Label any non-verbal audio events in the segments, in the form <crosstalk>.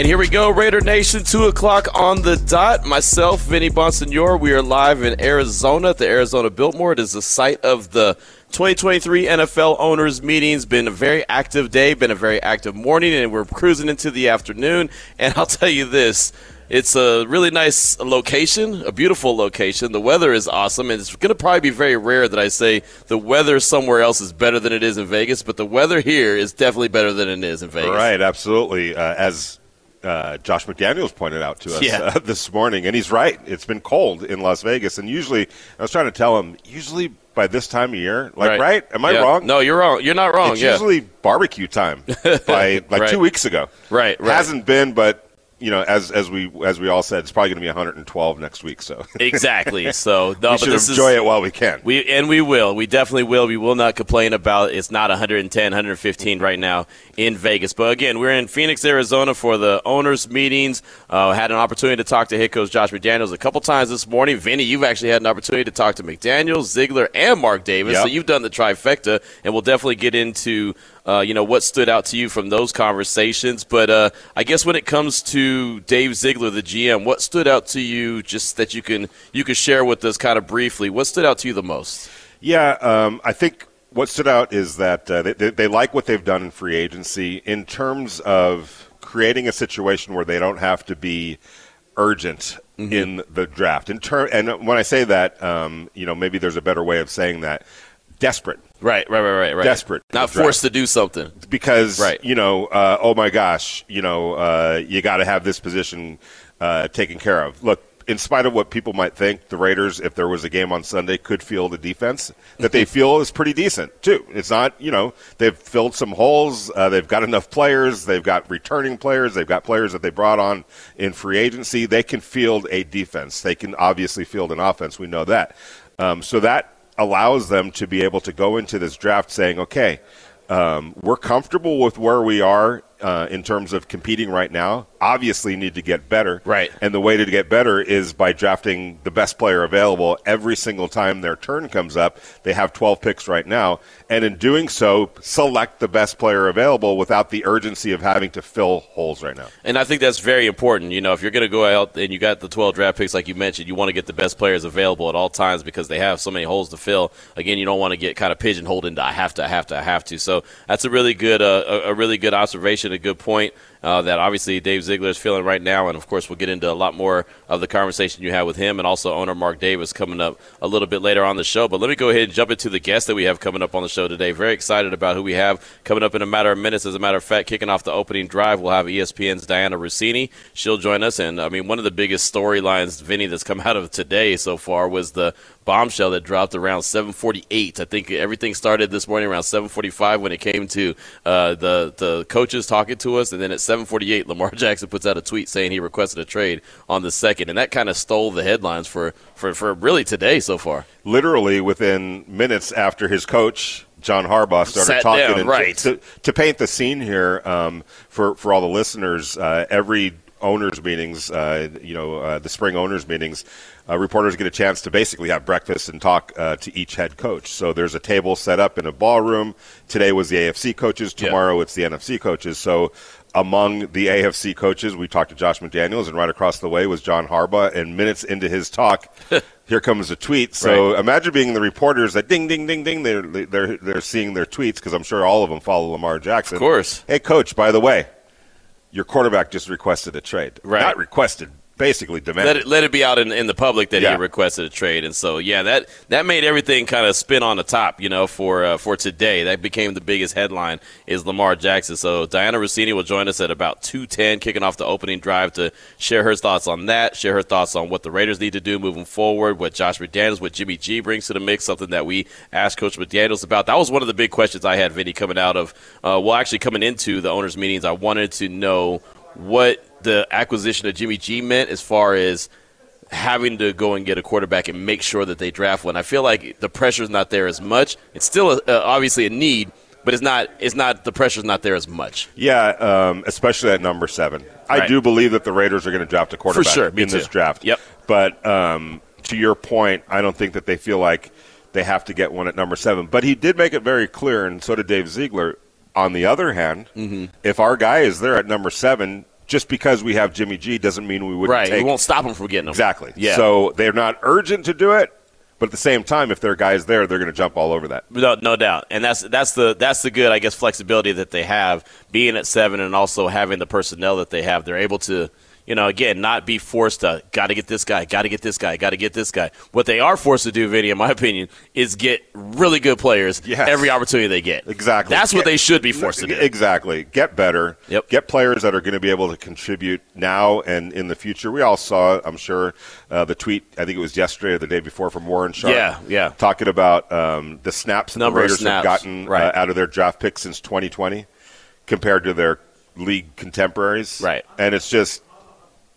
And here we go, Raider Nation, 2 o'clock on the dot. Myself, Vinny Bonsignore, we are live in Arizona at the Arizona Biltmore. It is the site of the 2023 NFL owners meetings. Been a very active day, been a very active morning, and we're cruising into the afternoon. And I'll <laughs> tell you this. It's a really nice location, a beautiful location. The weather is awesome, and it's going to probably be very rare that I say the weather somewhere else is better than it is in Vegas, but the weather here is definitely better than it is in Vegas. Right, absolutely. Uh, as uh, Josh McDaniels pointed out to us Yeah. uh, <laughs> this morning, and he's right. It's been cold in Las Vegas, and usually, I was trying to tell him, usually by this time of year, like, right? Am I Yeah. wrong? No, you're wrong. You're not wrong. It's yeah. usually barbecue time by <laughs> like Right. two weeks ago. Right, right. Hasn't been, but you know, as as we as we all said, it's probably going to be 112 next week. So <laughs> exactly. So <laughs> no, we should enjoy is, it while we can. We and we will. We definitely will. We will not complain about it's not 110, 115 right now in Vegas. But again, we're in Phoenix, Arizona for the owners meetings. Uh, had an opportunity to talk to head coach Josh McDaniels a couple times this morning. Vinny, you've actually had an opportunity to talk to McDaniels, Ziegler, and Mark Davis. Yep. So you've done the trifecta, and we'll definitely get into uh, you know what stood out to you from those conversations. But uh, I guess when it comes to Dave Ziegler, the GM, what stood out to you? Just that you can you can share with us kind of briefly. What stood out to you the most? Yeah, um, I think what stood out is that uh, they, they, they like what they've done in free agency in terms of creating a situation where they don't have to be urgent Mm-hmm. in the draft. In ter- and when I say that, um, you know, maybe there's a better way of saying that. Desperate, Right, right, right, right, right. Desperate not forced to do something. because Right. you know, uh, oh my gosh, you know, uh, you got to have this position uh, taken care of. Look, in spite of what people might think, the Raiders, if there was a game on Sunday, could field a defense that they feel is pretty decent too. It's not, you know, they've filled some holes. Uh, they've got enough players. They've got returning players. They've got players that they brought on in free agency. They can field a defense. They can obviously field an offense. We know that. Um, so that allows them to be able to go into this draft saying, okay, um, we're comfortable with where we are uh, in terms of competing right now. Obviously, need to get better. Right. And the way to get better is by drafting the best player available every single time their turn comes up. They have 12 picks right now. And in doing so, select the best player available without the urgency of having to fill holes right now. And I think that's very important. You know, if you're going to go out and you got the 12 draft picks, like you mentioned, you want to get the best players available at all times because they have so many holes to fill. Again, you don't want to get kind of pigeonholed into I have to, I have to, I have to. So that's a really good, uh, a, a really good observation, a good point. Uh, that obviously Dave Ziegler is feeling right now, and of course we'll get into a lot more of the conversation you had with him and also owner Mark Davis coming up a little bit later on the show. But let me go ahead and jump into the guest that we have coming up on the show today. Very excited about who we have coming up in a matter of minutes. As a matter of fact, kicking off the opening drive, we'll have ESPN's Dianna Russini. She'll join us, and I mean one of the biggest storylines, Vinny, that's come out of today so far was the bombshell that dropped around 7:48. I think everything started this morning around 7:45 when it came to uh, the the coaches talking to us, and then at 7:48, Lamar <laughs> Jackson puts out a tweet saying he requested a trade on the second, and that kind of stole the headlines for, for for really today so far. literally within minutes after his coach John Harbaugh started Sat talking. down, right. To, to paint the scene here um, for for all the listeners, uh, every owners meetings, uh, you know, uh, the spring owners meetings, uh, reporters get a chance to basically have breakfast and talk uh, to each head coach. So there's a table set up in a ballroom. Today was the AFC coaches. Yeah. Tomorrow it's the NFC coaches. So among the AFC coaches, we talked to Josh McDaniels, and right across the way was John Harbaugh. And minutes into his talk, <laughs> here comes a tweet. So imagine being the reporters that ding, ding, ding, ding. They're they're they're seeing their tweets because I'm sure all of them follow Lamar Jackson. Of course. Hey, coach. By the way, your quarterback just requested a trade. Right. Not requested. Basically demanded. let it let it be out in, in the public that Yeah. he requested a trade, and so yeah, that that made everything kind of spin on the top, you know, for uh, for today. That became the biggest headline is Lamar Jackson. So Dianna Russini will join us at about two ten, kicking off the opening drive to share her thoughts on that, share her thoughts on what the Raiders need to do moving forward, what Josh McDaniels, what Jimmy G brings to the mix, something that we asked Coach McDaniels about. That was one of the big questions I had, Vinny, coming out of uh, well, actually coming into the owners' meetings. I wanted to know what the acquisition of Jimmy G meant as far as having to go and get a quarterback and make sure that they draft one. I feel like the pressure's not there as much. It's still a, uh, obviously a need, but it's not. It's not. The pressure's not there as much. Yeah, um, especially at number seven. I do believe that the Raiders are going to draft a quarterback sure, me in this draft. Yep. But um, to your point, I don't think that they feel like they have to get one at number seven. But he did make it very clear, and so did Dave Ziegler. On the other hand, Mm-hmm. if our guy is there at number seven, just because we have Jimmy G doesn't mean we wouldn't Right. take we won't stop them from getting them. exactly. Yeah. So they're not urgent to do it, but at the same time, if their guy's there, they're going to jump all over that. No, no doubt, and that's that's the that's the good, I guess, flexibility that they have being at seven, and also having the personnel that they have. They're able to, you know, again, not be forced to got to get this guy, got to get this guy, got to get this guy. What they are forced to do, Vinny, in my opinion, is get really good players Yes. every opportunity they get. Exactly. That's what they should be forced to do. Exactly. Get better. Yep. Get players that are going to be able to contribute now and in the future. We all saw, I'm sure, uh, the tweet. I think it was yesterday or the day before from Warren Sharp. Yeah, yeah. Talking about um, the snaps that Number the Raiders have gotten right. uh, out of their draft picks since 2020 compared to their league contemporaries. Right. And it's just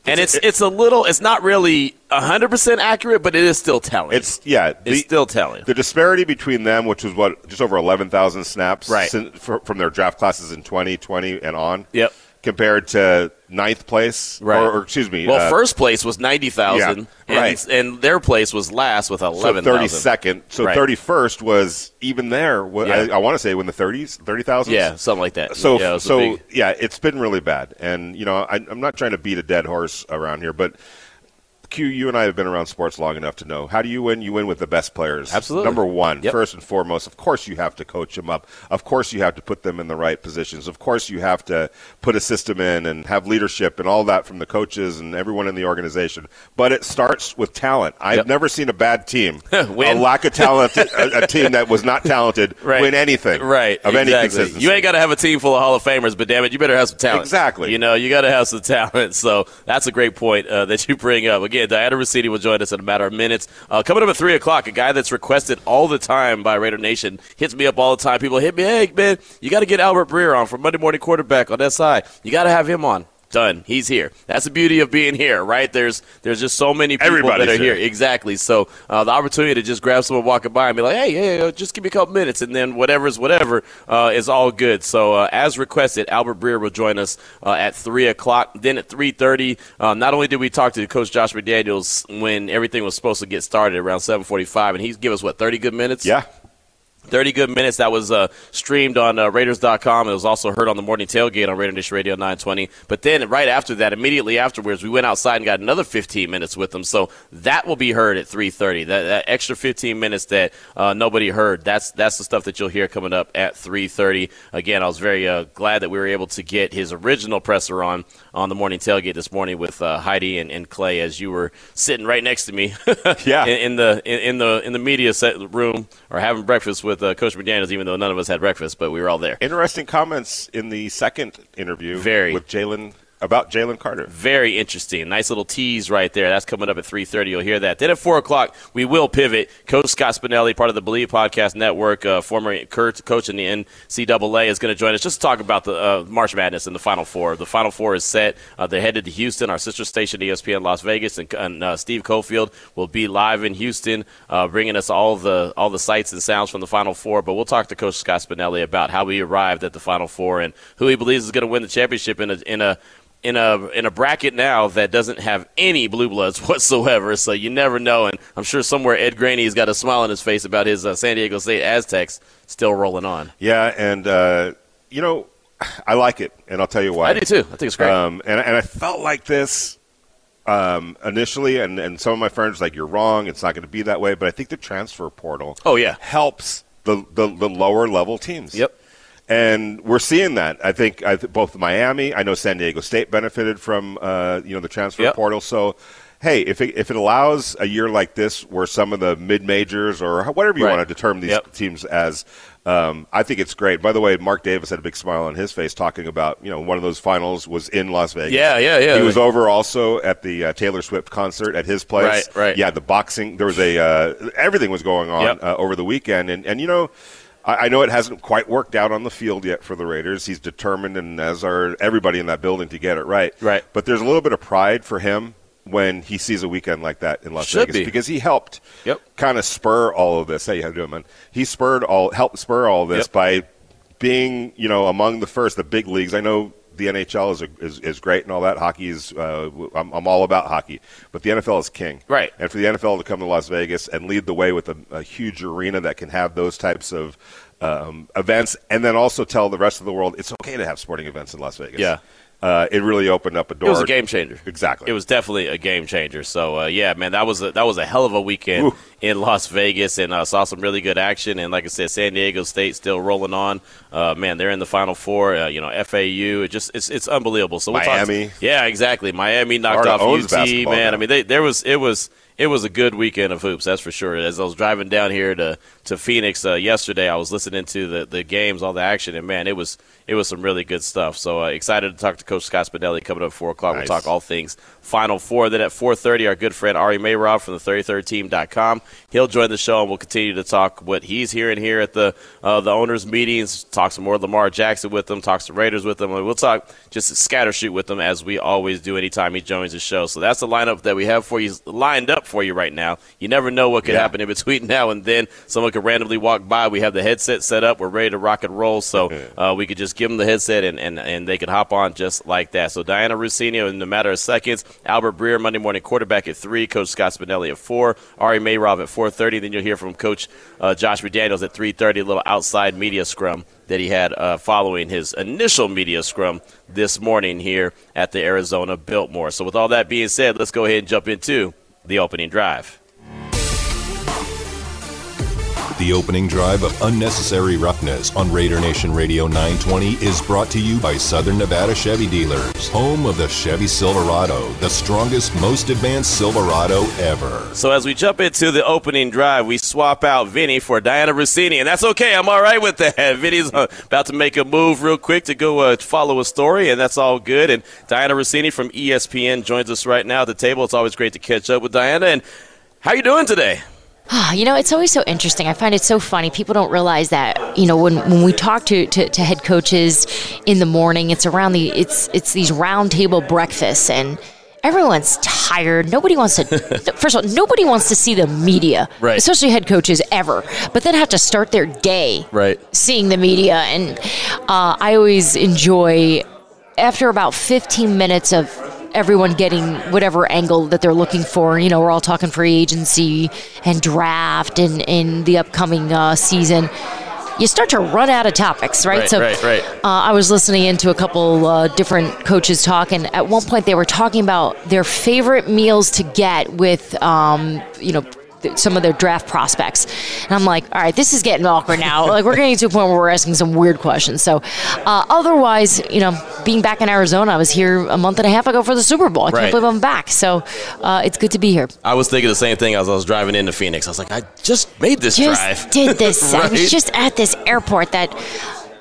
and it's it's a little, it's not really hundred percent accurate, but it is still telling. it's yeah. it's still telling. The disparity between them, which was what just over 11,000 snaps Right. sin- fr- from their draft classes in 2020 and on. Yep. Compared to ninth place, Right. or, or excuse me, Well, uh, first place was ninety thousand, Yeah, right. and, and their place was last with so eleven thirty thousand. second, so Right. thirty first was even there. Yeah. I, I want to say when the thirties, thirty thousand. Yeah, something like that. So yeah, so big... yeah, it's been really bad, and you know I, I'm not trying to beat a dead horse around here, but Q, you and I have been around sports long enough to know how do you win? You win with the best players. Absolutely. Number one, Yep. first and foremost, of course you have to coach them up. Of course you have to put them in the right positions. Of course you have to put a system in and have leadership and all that from the coaches and everyone in the organization. But it starts with talent. I've Yep. never seen a bad team, <laughs> a lack of talent, <laughs> a, a team that was not talented <laughs> Right. win anything, Right. Of any exactly. consistency. You ain't got to have a team full of Hall of Famers, but damn it, you better have some talent. Exactly. You know, you got to have some talent. So that's a great point uh, that you bring up. Again, Dianna Russini will join us in a matter of minutes. Uh, coming up at 3 o'clock, a guy that's requested all the time by Raider Nation hits me up all the time. People hit me, hey, man, you got to get Albert Breer on for Monday Morning Quarterback on SI. You got to have him on. Done. He's here. That's the beauty of being here, right? There's there's just so many people Everybody's that are here. here. Exactly. So uh, the opportunity to just grab someone walking by and be like, hey, hey, just give me a couple minutes, and then whatever's whatever uh, is all good. So uh, as requested, Albert Breer will join us uh, at three o'clock. Then at three thirty, uh, not only did we talk to Coach Josh McDaniels when everything was supposed to get started around seven forty-five, and he's give us what thirty good minutes. yeah. 30 good minutes. That was uh, streamed on uh, Raiders.com. It was also heard on the morning tailgate on Raider Nation Radio 920. But then right after that, immediately afterwards, we went outside and got another 15 minutes with them. So that will be heard at 3:30. That, that extra 15 minutes that uh, nobody heard. That's that's the stuff that you'll hear coming up at 3:30. Again, I was very uh, glad that we were able to get his original presser on on the morning tailgate this morning with uh, Heidi and, and Clay as you were sitting right next to me. <laughs> Yeah. in, in the in, in the in the media set room or having breakfast with uh, Coach McDaniels, even though none of us had breakfast, but we were all there. Interesting comments in the second interview Very. with Jalen about Jalen Carter. Very interesting. Nice little tease right there. That's coming up at 3.30. You'll hear that. Then at 4 o'clock, we will pivot. Coach Scott Spinelli, part of the Believe Podcast Network, uh, former coach in the NCAA, is going to join us just to talk about the uh, March Madness and the Final Four. The Final Four is set. Uh, they're headed to Houston, our sister station, ESPN Las Vegas, and, and uh, Steve Cofield will be live in Houston, uh, bringing us all the all the sights and sounds from the Final Four. But we'll talk to Coach Scott Spinelli about how he arrived at the Final Four and who he believes is going to win the championship in a, in a in a in a bracket now that doesn't have any blue bloods <laughs> whatsoever. So you never know. And I'm sure somewhere Ed Graney's got a smile on his face about his uh, San Diego State Aztecs still rolling on. Yeah, and uh, you know, <sighs> I like it, and I'll tell you why. I do too. I think it's great. Um, and, and I felt like this um, initially, and, and some of my friends like, "You're wrong. It's not going to be that way." But I think the transfer portal, Oh, yeah. helps the the, the lower level teams. Yep. And we're seeing that. I think I th- both Miami, I know San Diego State benefited from uh, you know the transfer Yep. portal. So, hey, if it, if it allows a year like this where some of the mid majors or whatever you Right. want to determine these Yep. teams as, um, I think it's great. By the way, Mark Davis had a big smile on his face talking about you know one of those finals was in Las Vegas. Yeah, yeah, yeah. He was over also at the uh, Taylor Swift concert at his place. Right, right. Yeah, the boxing. There was a uh, everything was going on Yep. uh, over the weekend, and and you know. I I know it hasn't quite worked out on the field yet for the Raiders. He's determined, and as are everybody in that building, to get it right. Right. But there's a little bit of pride for him when he sees a weekend like that in Las Should Vegas be. because he helped Yep. kind of spur all of this. Hey, how you doing, man? He spurred all, helped spur all this Yep. by being, you know, among the first, the big leagues. I know the NHL is, a, is is great and all that. Hockey is, uh, I'm, I'm all about hockey, but the NFL is king. Right. And for the NFL to come to Las Vegas and lead the way with a, a huge arena that can have those types of um, events, and then also tell the rest of the world it's okay to have sporting events in Las Vegas. Yeah. Uh, it really opened up a door. It was a game changer. Exactly. It was definitely a game changer. So uh, yeah, man, that was a, that was a hell of a weekend Ooh. in Las Vegas, and uh, saw some really good action. And like I said, San Diego State still rolling on. Uh, man, they're in the Final Four. Uh, you know, FAU. It just it's it's unbelievable. So we'll talk- Miami. yeah, exactly. Miami knocked Florida off UT. Man, now. I mean, they, there was it was. It was a good weekend of hoops, that's for sure. As I was driving down here to, to Phoenix uh, yesterday, I was listening to the, the games, all the action, and man, it was it was some really good stuff. So uh, excited to talk to Coach Scott Spinelli coming up at four o'clock. Nice. We'll talk all things Final Four. Then at 4:30, our good friend Ari Meirov from the 33rdteam.com. He'll join the show, and we'll continue to talk what he's hearing here at the uh, the owners' meetings. Talk some more Lamar Jackson with them. Talk some Raiders with them. And we'll talk just scatter shoot with them as we always do anytime he joins the show. So that's the lineup that we have for you lined up for you right now. You never know what could Yeah. happen in between <laughs> now and then. Someone could randomly walk by. We have the headset set up. We're ready to rock and roll. So <laughs> uh, we could just give them the headset and, and, and they could hop on just like that. So Dianna Russini in a matter of seconds. Albert Breer, Monday morning quarterback at 3. Coach Scott Spinelli at 4. Ari Meirov at 4.30. Then you'll hear from Coach uh, Josh McDaniels at 3.30. A little outside media scrum that he had uh, following his initial media scrum this morning here at the Arizona Biltmore. So with all that being said, let's go ahead and jump into the opening drive. The opening drive of Unnecessary Roughness on Raider Nation Radio 920 is brought to you by Southern Nevada Chevy Dealers, home of the Chevy Silverado, the strongest, most advanced Silverado ever. So as we jump into the opening drive, we swap out Vinny for Dianna Russini, and that's okay. I'm all right with that. <laughs> Vinny's uh, about to make a move real quick to go uh, follow a story, and that's all good. And Dianna Russini from ESPN joins us right now at the table. It's always great to catch up with Dianna. And how you doing today? Ah, You know, it's always so interesting. I find it so funny. People don't realize that, you know, when, when we talk to, to, to head coaches in the morning, it's around the it's it's these round table breakfasts and everyone's tired. Nobody wants to <laughs> first of all, nobody wants to see the media. Right. Especially head coaches ever. But then have to start their day Right. seeing the media and uh, I always enjoy after about 15 minutes of everyone getting whatever angle that they're looking for. You know we're all talking free agency and draft and in the upcoming uh, season. You start to run out of topics right, Right, so right, right. Uh, i was listening into a couple uh, different coaches talk and at one point they were talking about their favorite meals to get with um, you know th- some of their draft prospects. And i'm like all right this is getting awkward now. <laughs> Like we're getting to a point where we're asking some weird questions. So uh, otherwise you know being back in arizona i was here a month and a half ago for the super bowl. I Right. can't believe i'm back. So uh, it's good to be here. I was thinking the same thing as I was driving into Phoenix. I was like, I just made this just drive. did this. I <laughs> was just at this airport that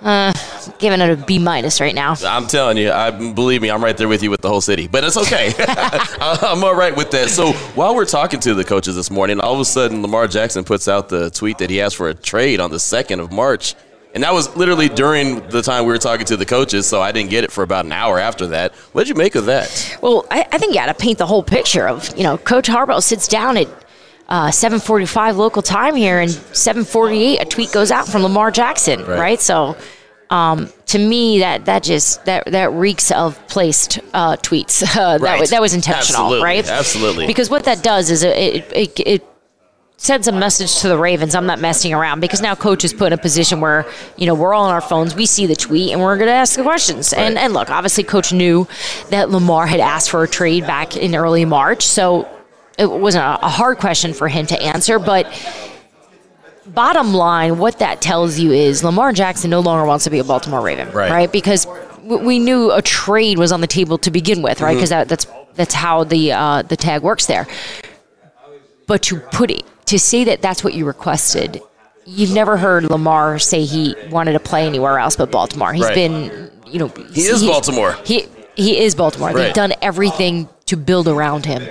uh, giving it a b minus right now I'm telling you, I believe me, I'm right there with you with the whole city. But it's okay. <laughs> I'm all right with that. So while we're talking to the coaches this morning, all of a sudden Lamar Jackson puts out the tweet that he asked for a trade on the second of March. And that was literally during the time we were talking to the coaches, so I didn't get it for about an hour after that. What did you make of that? Well, I, I think you got to paint the whole picture of you know Coach Harbaugh sits down at uh, 7:45 local time here, and 7:48 a tweet goes out from Lamar Jackson, Right. right? So. Um, to me, that that just that that reeks of placed uh, tweets. <laughs> Uh, that Right. was that was intentional, Absolutely. right? Absolutely. Because what that does is it it, it, it sends a message to the Ravens. I'm not messing around because now coach is put in a position where you know we're all on our phones. We see the tweet and we're going to ask the questions. And and look, obviously, coach knew that Lamar had asked for a trade back in early March, so it wasn't a, hard question for him to answer. But bottom line, what that tells you is Lamar Jackson no longer wants to be a Baltimore Raven, Right. Because we knew a trade was on the table to begin with, right? Because that, that's that's how the uh, the tag works there. But to put it to say that that's what you requested, you've never heard Lamar say he wanted to play anywhere else but Baltimore. He's Right. been, you know, He is Baltimore. He he is Baltimore. Right. They've done everything to build around him.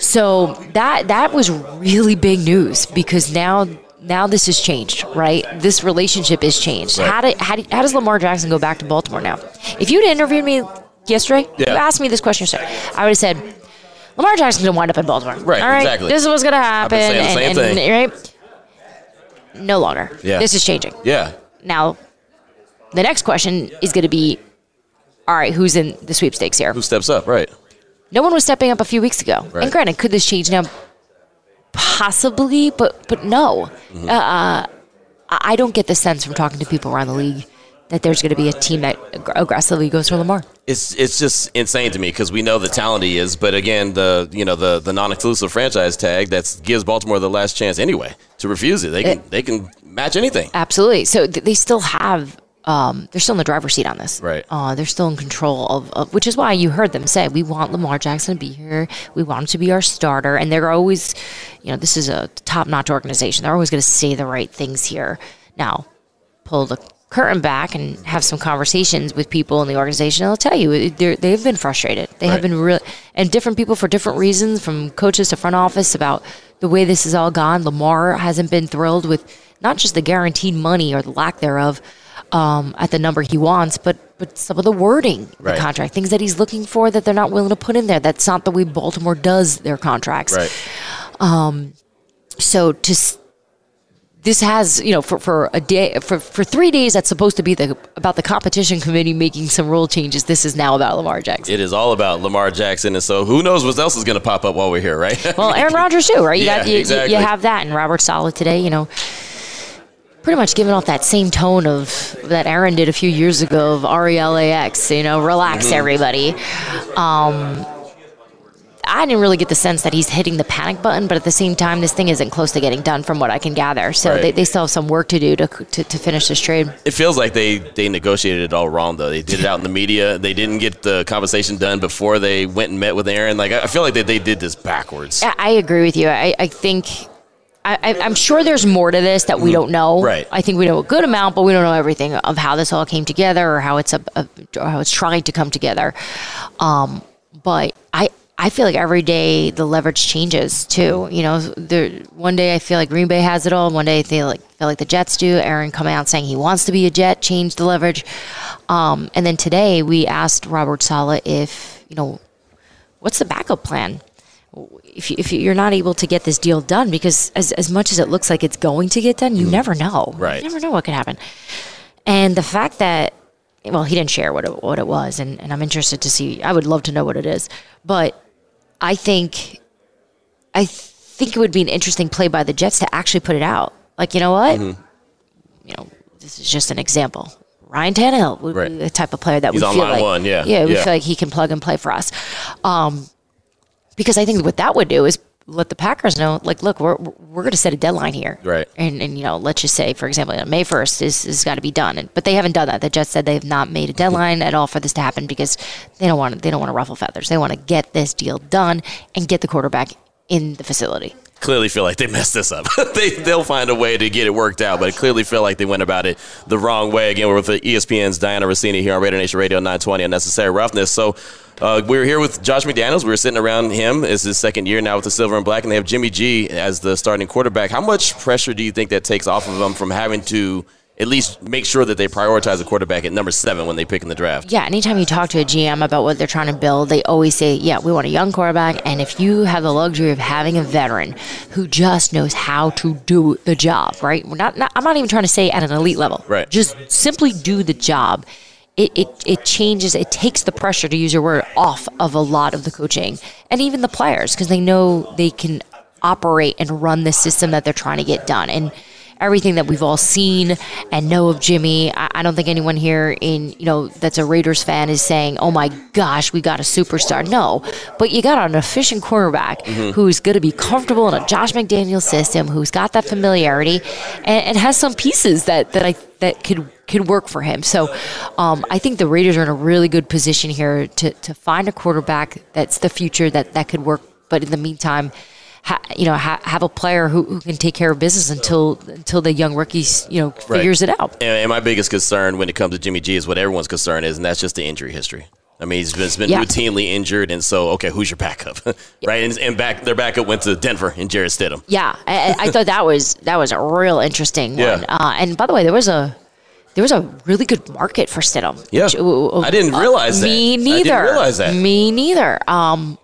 So that that was really big news because now now this has changed, right? This relationship is changed. Right. How, did, how, do, how does Lamar Jackson go back to Baltimore now? If you'd interviewed me yesterday, Yeah. you asked me this question yesterday, I would have said, Lamar Jackson's going to wind up in Baltimore. Right, All right, exactly. this is what's going to happen. saying the same and, and- thing. Right? No longer. Yeah. This is changing. Yeah. Now, the next question is going to be, all right, who's in the sweepstakes here? Who steps up? Right. No one was stepping up a few weeks ago. Right. And granted, could this change now? Possibly, but but no. Mm-hmm. Uh, I I don't get the sense from talking to people around the league that there's going to be a team that ag- aggressively goes for Lamar. It's it's just insane to me because we know the talent he is, but again, the you know the the non-exclusive franchise tag that gives Baltimore the last chance anyway to refuse it. They can It- they can match anything. Absolutely. So th- they still have. Um, they're still in the driver's seat on this. Right. Uh, they're still in control of, of, which is why you heard them say, we want Lamar Jackson to be here. We want him to be our starter. And they're always, you know, this is a top notch organization. They're always going to say the right things here. Now, pull the curtain back and have some conversations with people in the organization. I'll tell you, they've been frustrated. They have been real, and different people for different reasons, from coaches to front office, about the way this has all gone. Lamar hasn't been thrilled with not just the guaranteed money or the lack thereof um, at the number he wants, but but some of the wording, Right. the contract, things that he's looking for that they're not willing to put in there. That's not the way Baltimore does their contracts. Right. Um, So to this has you know for, for a day for, for three days that's supposed to be the about the competition committee making some rule changes. This is now about Lamar Jackson. It is all about Lamar Jackson, and so who knows what else is going to pop up while we're here, right? Well, Aaron Rodgers too, right? You <laughs> Yeah, got you, exactly. you have that, and Robert Saleh today. You know, pretty much giving off that same tone of that Aaron did a few years ago of R E L A X. You know, relax, Mm-hmm. everybody. Um, I didn't really get the sense that he's hitting the panic button, but at the same time, this thing isn't close to getting done, from what I can gather. So Right. they, they still have some work to do to, to, to finish this trade. It feels like they they negotiated it all wrong though. They did it out in the media. They didn't get the conversation done before they went and met with Aaron. Like I I feel like they, they did this backwards. I, I agree with you. I, I think. I, I'm sure there's more to this that we don't know. Mm-hmm. Right. I think we know a good amount, but we don't know everything of how this all came together or how it's a, a or how it's trying to come together. Um, but I I feel like every day the leverage changes too. You know, there one day I feel like Green Bay has it all. One day I feel like feel like the Jets do. Aaron coming out saying he wants to be a Jet, change the leverage. Um, and then today we asked Robert Saleh if you know what's the backup plan if, you, if you're not able to get this deal done because as, as much as it looks like it's going to get done you never know. Right. you never know what could happen and the fact that well he didn't share what it, what it was and, and i'm interested to see i would love to know what it is but i think i think it would be an interesting play by the jets to actually put it out like you know what Mm-hmm. you know this is just an example Ryan Tannehill would Right. be the type of player that He's we feel like, one, yeah. yeah, we Yeah. feel like he can plug and play for us. Um, because I think what that would do is let the Packers know, like, look, we're we're going to set a deadline here, Right. And and you know, let's just say, for example, you know, May first is is got to be done, and, but they haven't done that. The Jets said they have not made a deadline at all for this to happen because they don't want they don't want to ruffle feathers. They want to get this deal done and get the quarterback in the facility. Clearly feel like they messed this up. <laughs> they they'll find a way to get it worked out, but I clearly feel like they went about it the wrong way. Again, we're with the ESPN's Dianna Russini here on Raider Nation Radio 920 Unnecessary Roughness. So uh, we were here with Josh McDaniels. We were sitting around him. It's his second year now with the Silver and Black, and they have Jimmy G as the starting quarterback. How much pressure do you think that takes off of them from having to at least make sure that they prioritize a quarterback at number seven when they pick in the draft? Yeah, anytime you talk to a GM about what they're trying to build, they always say, "Yeah, we want a young quarterback." And if you have the luxury of having a veteran who just knows how to do the job, right? We're not, not I'm not even trying to say at an elite level, Right. Just simply do the job. It, it, it changes, it takes the pressure, to use your word, off of a lot of the coaching and even the players because they know they can operate and run the system that they're trying to get done. And everything that we've all seen and know of Jimmy. I, I don't think anyone here in you know that's a Raiders fan is saying, "Oh my gosh, we got a superstar." No, but you got an efficient quarterback who's going to be comfortable in a Josh McDaniel system, who's got that familiarity, and, and has some pieces that that I that could could work for him. So um, I think the Raiders are in a really good position here to to find a quarterback that's the future that that could work. But in the meantime. Ha, you know, ha, have a player who, who can take care of business until until the young rookies, you know, figures it out. And, and my biggest concern when it comes to Jimmy G is what everyone's concern is, and that's just the injury history. I mean, he's been, he's been Yeah. routinely injured, and so okay, who's your backup, <laughs> right? And, and back their backup went to Denver and Jarrett Stidham. Yeah, I, I thought that was that was a real interesting Yeah. one. Uh, and by the way, there was a there was a really good market for Stidham. Yeah. Which, uh, I didn't realize that. Me neither. I didn't realize that. Me neither. Um,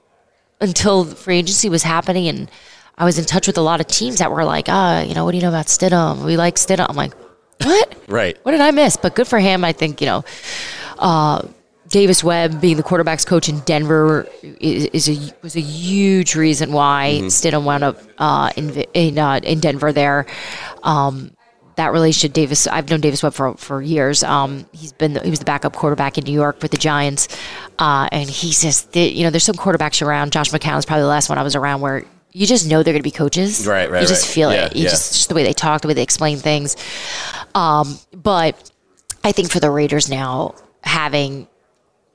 until free agency was happening, and I was in touch with a lot of teams that were like, ah, you know, what do you know about Stidham? We like Stidham. I'm like, what? <laughs> Right. What did I miss? But good for him. I think you know. Uh, Davis Webb being the quarterbacks coach in Denver is, is a was a huge reason why Stidham wound up uh, in in uh, in Denver there. Um, that relationship, Davis. I've known Davis Webb for for years. Um, he's been the, he was the backup quarterback in New York with the Giants, uh, and he says that, you know there's some quarterbacks around. Josh McCown is probably the last one I was around where you just know they're going to be coaches. Right, right, You just right. feel Yeah, it. You yeah. just just the way they talk, the way they explain things. Um, but I think for the Raiders now having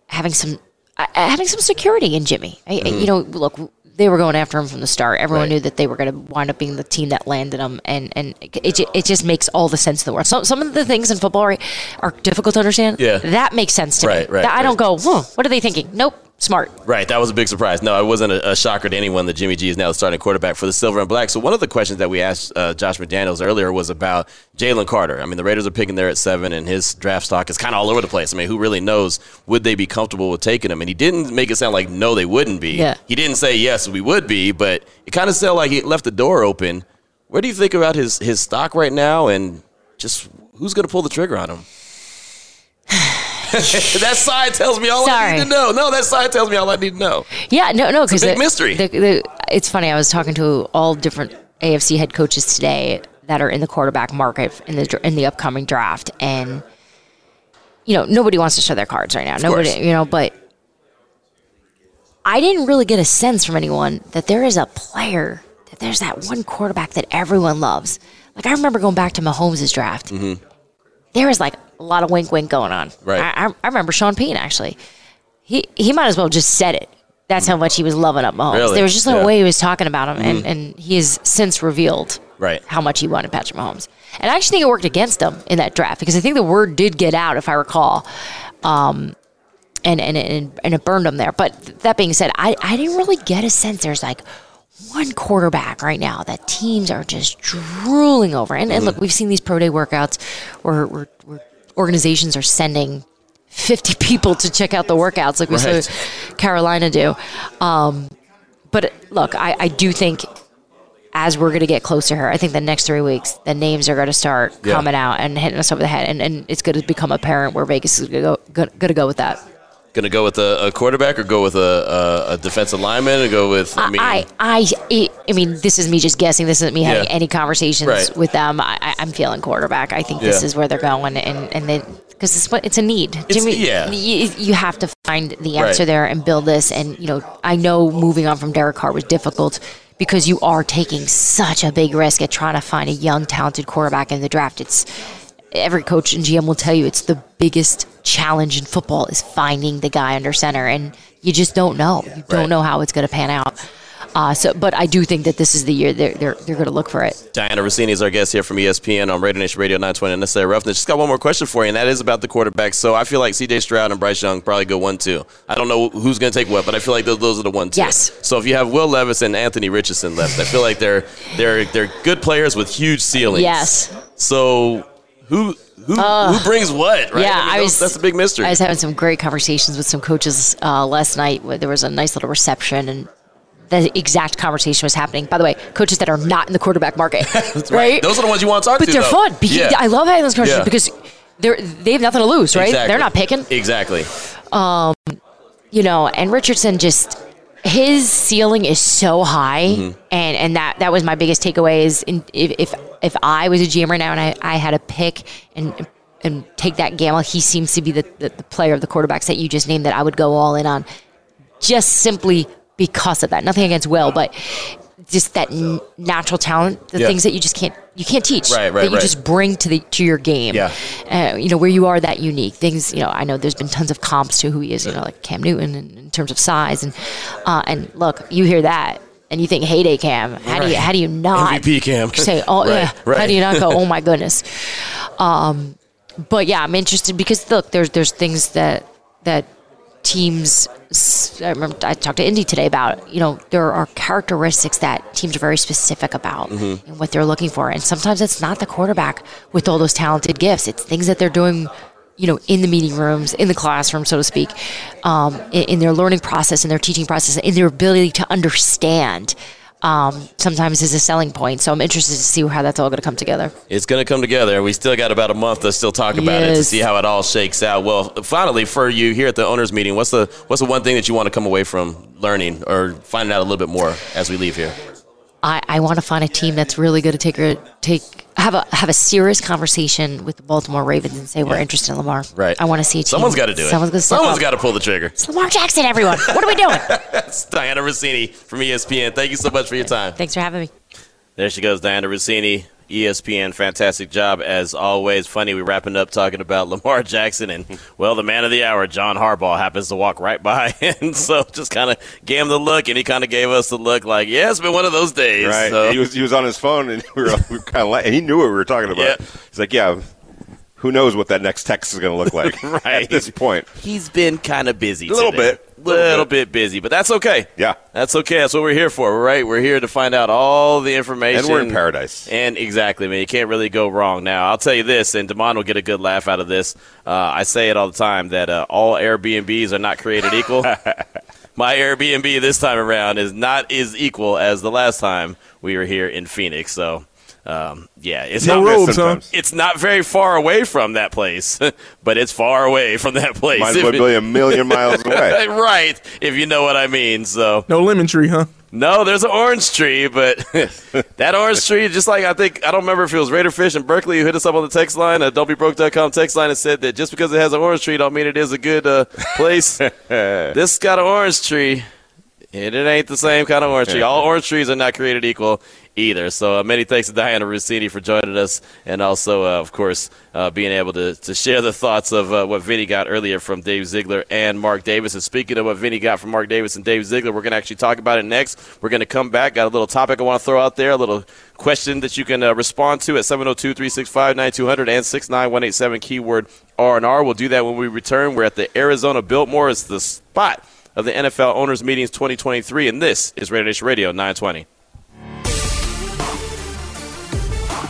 having some uh, having some security in Jimmy. I, I- You know, look, they were going after him from the start. Everyone. Right. knew that they were going to wind up being the team that landed him, and and it ju- it just makes all the sense in the world. Some some of the things in football are, are difficult to understand. Yeah. that makes sense to Right, me. right, That I don't go, huh, what are they thinking? Nope, smart. Right, that was a big surprise. No, it wasn't a, a shocker to anyone that Jimmy G is now the starting quarterback for the Silver and Black. So one of the questions that we asked uh, Josh McDaniels earlier was about Jalen Carter. I mean, the Raiders are picking there at seven, and his draft stock is kind of all over the place. I mean, who really knows? Would they be comfortable with taking him? And he didn't make it sound like no, they wouldn't be. Yeah. He didn't say yes, we would be, but it kind of sounded like he left the door open. Where do you think about his his stock right now, and just who's going to pull the trigger on him? <sighs> <sighs> <sighs> <laughs> that side tells me all I need to know. No, that side tells me all I need to know. Yeah, no, no, because big mystery. The, the, it's funny. I was talking to all different AFC head coaches today that are in the quarterback market in the in the upcoming draft, and you know nobody wants to show their cards right now. nobody, course. you know, but I didn't really get a sense from anyone that there is a player that there's that one quarterback that everyone loves. Like I remember going back to Mahomes' draft. Mm-hmm. There was like a lot of wink, wink going on. Mm-hmm. Right. I, I, I remember Sean Payton actually he he might as well just said it. That's how much he was loving up Mahomes. Really? There was just a Yeah. way he was talking about him, and, and he has since revealed Right. how much he wanted Patrick Mahomes. And I actually think it worked against him in that draft because I think the word did get out, if I recall, um, and, and and and it burned him there. But that being said, I I didn't really get a sense there's like one quarterback right now that teams are just drooling over. And, and look, we've seen these pro day workouts where, where, where organizations are sending 50 <laughs> people to check out the workouts like we Right. saw Carolina do. Um, but look, I, I do think as we're going to get closer here, I think the next three weeks, the names are going to start Yeah. coming out and hitting us over the head. And, and it's going to become apparent where Vegas is going to go, going to go with that. Going to go with a, a quarterback or go with a, a, a defensive lineman or go with, I mean, I, I, I, mean, this is me just guessing. This isn't me having Yeah. any conversations Right. with them. I, I'm feeling quarterback. I think this is where they're going, and and then because it's what it's a need. Jimmy, yeah. you, you have to find the answer Right. there and build this. And you know, I know moving on from Derek Carr was difficult because you are taking such a big risk at trying to find a young, talented quarterback in the draft. It's every coach and GM will tell you it's the biggest challenge in football is finding the guy under center, and you just don't know. You don't Right. know how it's going to pan out. Uh, so, but I do think that this is the year they're they're, they're going to look for it. Dianna Russini is our guest here from ESPN on Radio Nation Radio 920 Necessary Roughness. Just got one more question for you, and that is about the quarterbacks. So I feel like CJ Stroud and Bryce Young probably go one two. I don't know who's going to take what, but I feel like those, those are the one two. Yes. So if you have Will Levis and Anthony Richardson left, I feel like they're they're they're good players with huge ceilings. Yes. So who who who brings what? Right? Yeah, I mean, I was- that's a big mystery. I was having some great conversations with some coaches uh, last night. Where there was a nice little reception, and the exact conversation was happening. By the way, coaches that are not in the quarterback market, <laughs> right? Those are the ones you want to talk but to. But they're though. fun. Yeah. I love having those conversations Yeah. because they're they have nothing to lose, right? Exactly. They're not picking, Exactly. you know. And Richardson just his ceiling is so high, Mm-hmm. and and that that was my biggest takeaway. Is in, if, if if I was a GM right now and I, I had to pick and and take that gamble, he seems to be the, the the player of the quarterbacks that you just named that I would go all in on, just simply because of that. Nothing against Will, but just that n- natural talent, the Yeah. things that you just can't you can't teach, Right, right, that you right. just bring to the to your game. Yeah. Uh, you know where you are that unique. Things you know. I know there's been tons of comps to who he is. You know, like Cam Newton in, in terms of size and uh, and look, you hear that. And you think heyday Cam? How do you how do you not MVP Cam. <laughs> say oh Right, yeah? How do you not go oh my <laughs> goodness? Um, but yeah, I'm interested because look, there's there's things that that teams. I remember I talked to Indy today about you know there are characteristics that teams are very specific about Mm-hmm. and what they're looking for, and sometimes it's not the quarterback with all those talented gifts. It's things that they're doing. You know, in the meeting rooms, in the classroom, so to speak, um, in, in their learning process, in their teaching process, in their ability to understand, um, sometimes is a selling point. So I'm interested to see how that's all going to come together. It's going to come together. We still got about a month to still talk about it to see how it all shakes out. Well, finally, for you here at the owners' meeting, what's the what's the one thing that you want to come away from learning or finding out a little bit more as we leave here? I, I want to find a team that's really going to take take have a have a serious conversation with the Baltimore Ravens and say we're interested in Lamar. Right. I want to see a team. Someone's got to do it. Someone's step Someone's got to pull the trigger. It's Lamar Jackson, everyone. <laughs> What are we doing? It's Dianna Russini from ESPN. Thank you so much for your time. Thanks for having me. There she goes, Dianna Russini, ESPN. Fantastic job as always. Funny, we're wrapping up talking about Lamar <laughs> Jackson, and well, the man of the hour, John Harbaugh, happens to walk right by, <laughs> and so just kind of gave him the look, and he kind of gave us the look, like, yeah, it's been one of those days. Right. So- He was he was on his phone and <laughs> we were, we were kind of like, and he knew what we were talking about. Yeah. He's like, yeah, who knows what that next text is going to look like Right. at this point. He's been kind of busy. A little today. bit. Little, Little bit. busy, but that's okay. Yeah. That's okay. That's what we're here for, right? We're here to find out all the information. And we're in paradise. And exactly, man. You can't really go wrong. Now, I'll tell you this, and Damon will get a good laugh out of this. Uh, I say it all the time that uh, all Airbnbs are not created equal. <laughs> My Airbnb this time around is not as equal as the last time we were here in Phoenix. So, um, yeah, it's No not roads, huh? it's not very far away from that place, <laughs> but it's far away from that place. Might as well be a million miles away. <laughs> right, if you know what I mean. So, No lemon tree, huh? no, there's an orange tree, but <laughs> that orange tree, just like I think, I don't remember if it was Raiderfish in Berkeley who hit us up on the text line at don'tbebroke.com text line and said that just because it has an orange tree don't mean it is a good uh, place. this got an orange tree, and it ain't the same kind of orange tree. All orange trees are not created equal either. So uh, many thanks to Dianna Russini for joining us, and also, uh, of course, uh, being able to, to share the thoughts of uh, what Vinny got earlier from Dave Ziegler and Mark Davis. And speaking of what Vinny got from Mark Davis and Dave Ziegler, we're going to actually talk about it next. We're going to come back. Got a little topic I want to throw out there, a little question that you can uh, respond to at 702-365-9200 and 69187 keyword R&R. We'll do that when we return. We're at the Arizona Biltmore. It's the spot of the NFL Owners Meetings 2023, and this is Raider Nation Radio 920.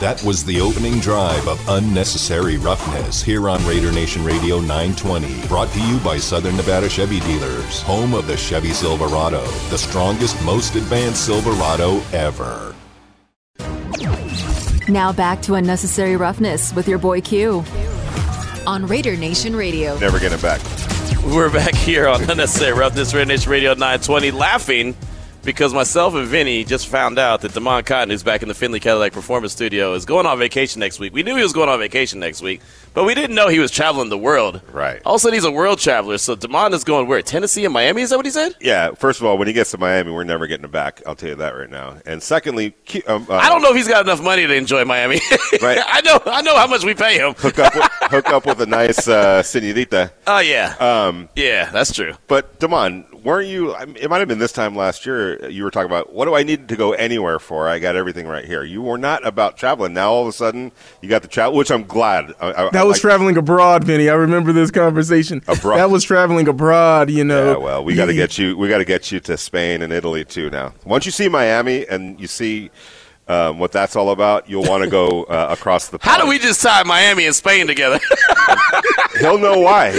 That was the opening drive of Unnecessary Roughness here on Raider Nation Radio 920. Brought to you by Southern Nevada Chevy Dealers, home of the Chevy Silverado, the strongest, most advanced Silverado ever. Now back to Unnecessary Roughness with your boy Q on Raider Nation Radio. Never getting it back. We're back here on Unnecessary Roughness, Red Nation Radio 920, laughing because myself and Vinny just found out that Damon Cotton, who's back in the Findlay Cadillac Performance Studio, is going on vacation next week. We knew he was going on vacation next week, but we didn't know he was traveling the world. Right. All of a sudden, he's a world traveler. So Demond is going where? Tennessee and Miami? Is that what he said? Yeah, first of all, when he gets to Miami, we're never getting it back. I'll tell you that right now. And secondly, um, uh, I don't know if he's got enough money to enjoy Miami. <laughs> Right. I know. I know how much we pay him. hook up with, <laughs> hook up with a nice uh, senorita. Oh yeah. Um, yeah, that's true. but Demond, weren't you? It might have been this time last year. You were talking about what do I need to go anywhere for? I got everything right here. You were not about traveling. Now all of a sudden you got the travel, which I'm glad. I, I, That I was like- traveling abroad, Vinny. I remember this conversation. Abroad. That was traveling abroad. You know. Yeah, well, we got to get you. We got to get you to Spain and Italy too. Now, once you see Miami and you see um, what that's all about, you'll want to go uh, across the. How do we just tie Miami and Spain together? <laughs> He'll know why.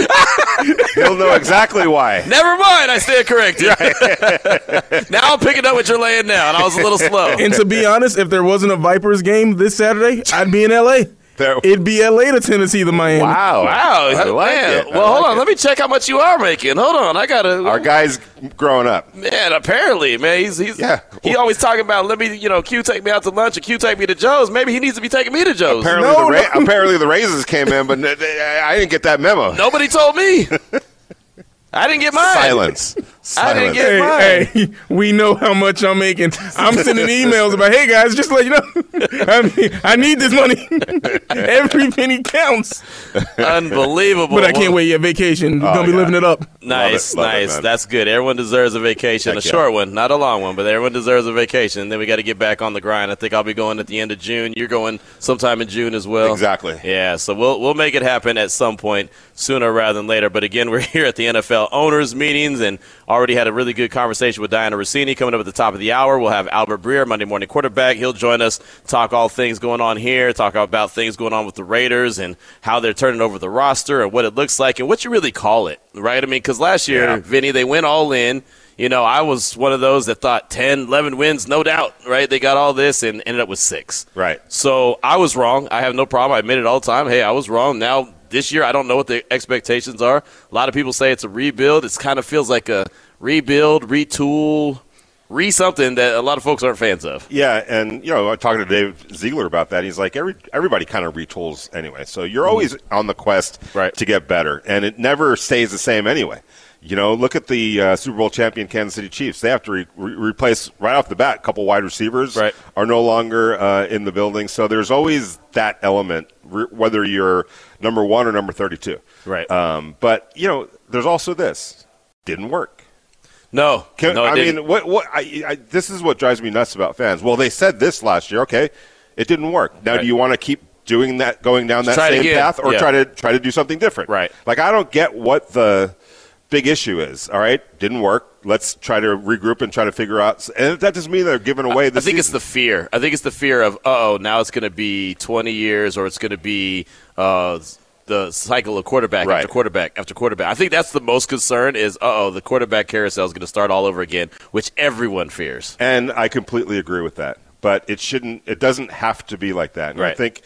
He'll know exactly why. Never mind, I stand corrected. <laughs> now I'm picking up what you're laying down. I was a little slow. And to be honest, if there wasn't a Vipers game this Saturday, I'd be in L.A. There- it'd be LA to Tennessee to Miami. Wow. Wow, I like man. it. I Well, hold like on. it. Let me check how much you are making. Hold on. I gotta. Our guy's growing up. Man, apparently, man, he's he's Yeah. he always talking about let me, you know, Q take me out to lunch or Q take me to Joe's. Maybe he needs to be taking me to Joe's. Apparently, No, the ra- no. apparently the raises came in, but I didn't get that memo. Nobody told me. <laughs> I didn't get mine. Silence. I didn't Silence. get mine. Hey, hey, <laughs> we know how much I'm making. I'm sending <laughs> emails about, hey guys, just to let you know, <laughs> I, mean, I need this money. Every penny counts. Unbelievable. But I can't wait. Yeah, vacation. We're Oh, gonna be oh, yeah. living it up. Nice, Love it, love it, nice. man. That's good. Everyone deserves a vacation. Heck a yeah. short one, not a long one, but everyone deserves a vacation. Then we got to get back on the grind. I think I'll be going at the end of June. You're going sometime in June as well. Exactly. Yeah, so we'll we'll make it happen at some point sooner rather than later. But again, we're here at the NFL owners meetings and already had a really good conversation with Dianna Russini coming up at the top of the hour. We'll have Albert Breer, Monday morning quarterback. He'll join us, talk all things going on here, talk about things going on with the Raiders and how they're turning over the roster and what it looks like and what you really call it, right? I mean, because last year, Yeah. Vinny, they went all in. You know, I was one of those that thought 10, 11 wins, no doubt, right? They got all this and ended up with six. Right. So I was wrong. I have no problem. I admit it all the time. Hey, I was wrong. Now this year, I don't know what the expectations are. A lot of people say it's a rebuild. It kind of feels like a rebuild, retool, re something that a lot of folks aren't fans of. Yeah, and you know, I'm talking to Dave Ziegler about that. He's like, every everybody kind of retools anyway. So you're always on the quest Mm-hmm. Right. to get better, and it never stays the same anyway. You know, look at the uh, Super Bowl champion Kansas City Chiefs. They have to re- re- replace right off the bat. A couple wide receivers Right. are no longer uh, in the building, so there's always that element, re- whether you're number one or number thirty-two. Right. Um, but you know, there's also this didn't work. No, Can, no, I didn't. mean, what? What? I, I, this is what drives me nuts about fans. Well, they said this last year. Okay, it didn't work. Now, Right. do you want to keep doing that, going down that same path, or Yeah. try to try to do something different? Right. Like, I don't get what the big issue is. All right, didn't work. Let's try to regroup and try to figure out. And that doesn't mean they're giving away the. I think it's the fear. I think it's the fear of, oh, now it's going to be 20 years or it's going to be uh, the cycle of quarterback Right. after quarterback after quarterback. I think that's the most concern is, oh, the quarterback carousel is going to start all over again, which everyone fears. And I completely agree with that. But it shouldn't. It doesn't have to be like that. And I think,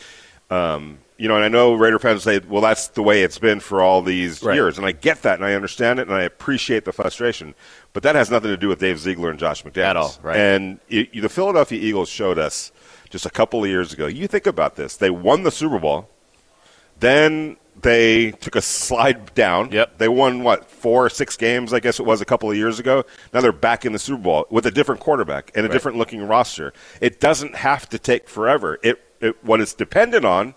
um, you know, and I know Raider fans say, "Well, that's the way it's been for all these Right. years," and I get that, and I understand it, and I appreciate the frustration. But that has nothing to do with Dave Ziegler and Josh McDaniels At all, right. And it, the Philadelphia Eagles showed us just a couple of years ago. You think about this: they won the Super Bowl, then they took a slide down. Yep. They won what four or six games, I guess it was a couple of years ago. Now they're back in the Super Bowl with a different quarterback and a Right. different looking roster. It doesn't have to take forever. It, it what it's dependent on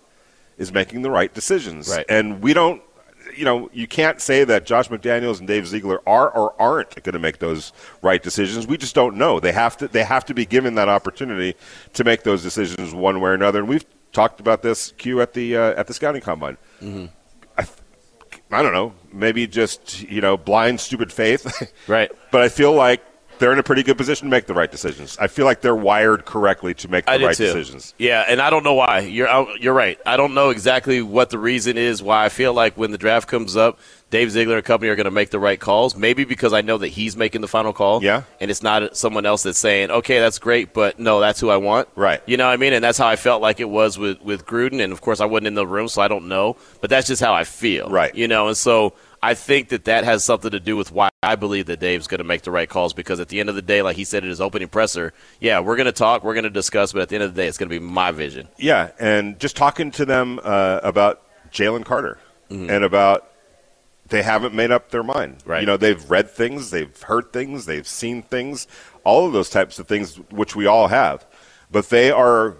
is making the right decisions. Right. And we don't. You know, you can't say that Josh McDaniels and Dave Ziegler are or aren't going to make those right decisions. We just don't know. They have to. They have to be given that opportunity to make those decisions one way or another. And we've talked about this Q at the uh, at the scouting combine. I, I don't know, maybe just you know blind, stupid faith. Right. <laughs> but I feel like they're in a pretty good position to make the right decisions. I feel like they're wired correctly to make the right too. decisions. Yeah, and I don't know why. You're you're right. I don't know exactly what the reason is why I feel like when the draft comes up, Dave Ziegler and company are going to make the right calls. Maybe because I know that he's making the final call. Yeah. and it's not someone else that's saying, "Okay, that's great, but no, that's who I want." Right. You know what I mean? And that's how I felt like it was with with Gruden. And of course, I wasn't in the room, so I don't know. But that's just how I feel. Right. You know, and so. I think that that has something to do with why I believe that Dave's going to make the right calls because at the end of the day, like he said in his opening presser, yeah, we're going to talk, we're going to discuss, but at the end of the day, it's going to be my vision. Yeah, and just talking to them uh, about Jalen Carter Mm-hmm. and about they haven't made up their mind. Right. You know, they've read things, they've heard things, they've seen things, all of those types of things, which we all have. But they are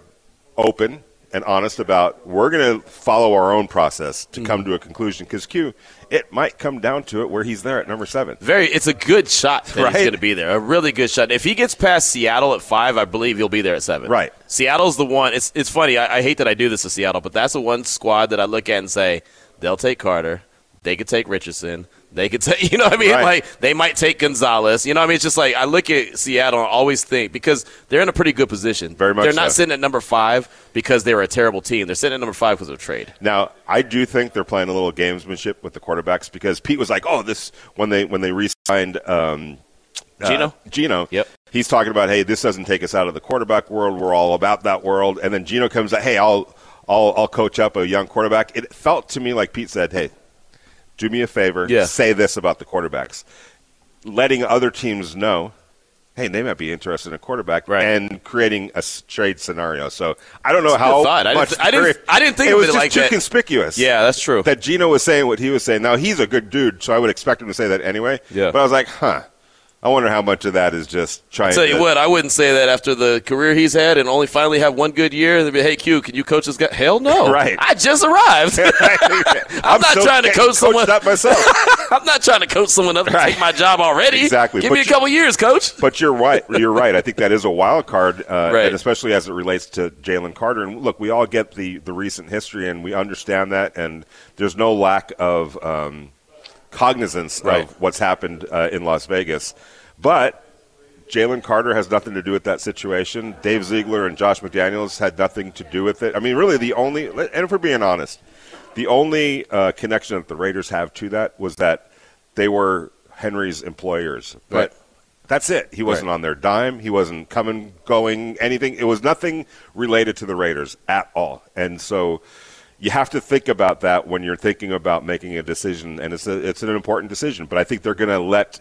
open and honest about we're going to follow our own process to come Mm-hmm. to a conclusion. Because Q, it might come down to it where he's there at number seven. Very, it's a good shot that Right. he's going to be there. A really good shot. If he gets past Seattle at five, I believe he'll be there at seven. Right. Seattle's the one. It's it's funny. I, I hate that I do this to Seattle, but that's the one squad that I look at and say they'll take Carter. They could take Richardson. They could take, <laughs> you know what I mean? Right. Like, they might take Gonzalez. You know what I mean? It's just like, I look at Seattle and always think, because they're in a pretty good position. Very much They're not so. sitting at number five because they were a terrible team. They're sitting at number five because of a trade. Now, I do think they're playing a little gamesmanship with the quarterbacks because Pete was like, "Oh, this when they when they re-signed um, uh, Gino? Gino, Yep. He's talking about, hey, this doesn't take us out of the quarterback world. We're all about that world. And then Gino comes out, hey, I'll I'll, I'll coach up a young quarterback. It felt to me like Pete said, "Hey, do me a favor, Yeah. say this about the quarterbacks," letting other teams know. Hey, they might be interested in a quarterback, Right. and creating a trade scenario. So I don't know how thought. I didn't much. I didn't- I didn't think it was it just like too that. conspicuous. Yeah, that's true. That Gino was saying what he was saying. Now he's a good dude, so I would expect him to say that anyway. Yeah. But I was like, huh. I wonder how much of that is just trying. Tell to, you what, I wouldn't say that after the career he's had and only finally have one good year. They'd be, hey, Q, can you coach this guy? Hell no. <laughs> Right. I just arrived. <laughs> <laughs> I'm, not still trying to coach someone- that myself. I'm not trying to coach someone up to Right. take my job already. Exactly. Give But me a you- couple years, coach. But you're right. You're right. I think that is a wild card, uh, Right. and especially as it relates to Jalen Carter. And look, we all get the the recent history, and we understand that. And there's no lack of um, cognizance Right. of what's happened uh, in Las Vegas. But Jalen Carter has nothing to do with that situation. Dave Ziegler and Josh McDaniels had nothing to do with it. I mean, really, the only and if we're being honest, the only uh, connection that the Raiders have to that was that they were Henry's employers. But Right. that's it. He wasn't Right. on their dime. He wasn't coming, going, anything. It was nothing related to the Raiders at all. And so you have to think about that when you're thinking about making a decision, and it's a, it's an important decision. But I think they're going to let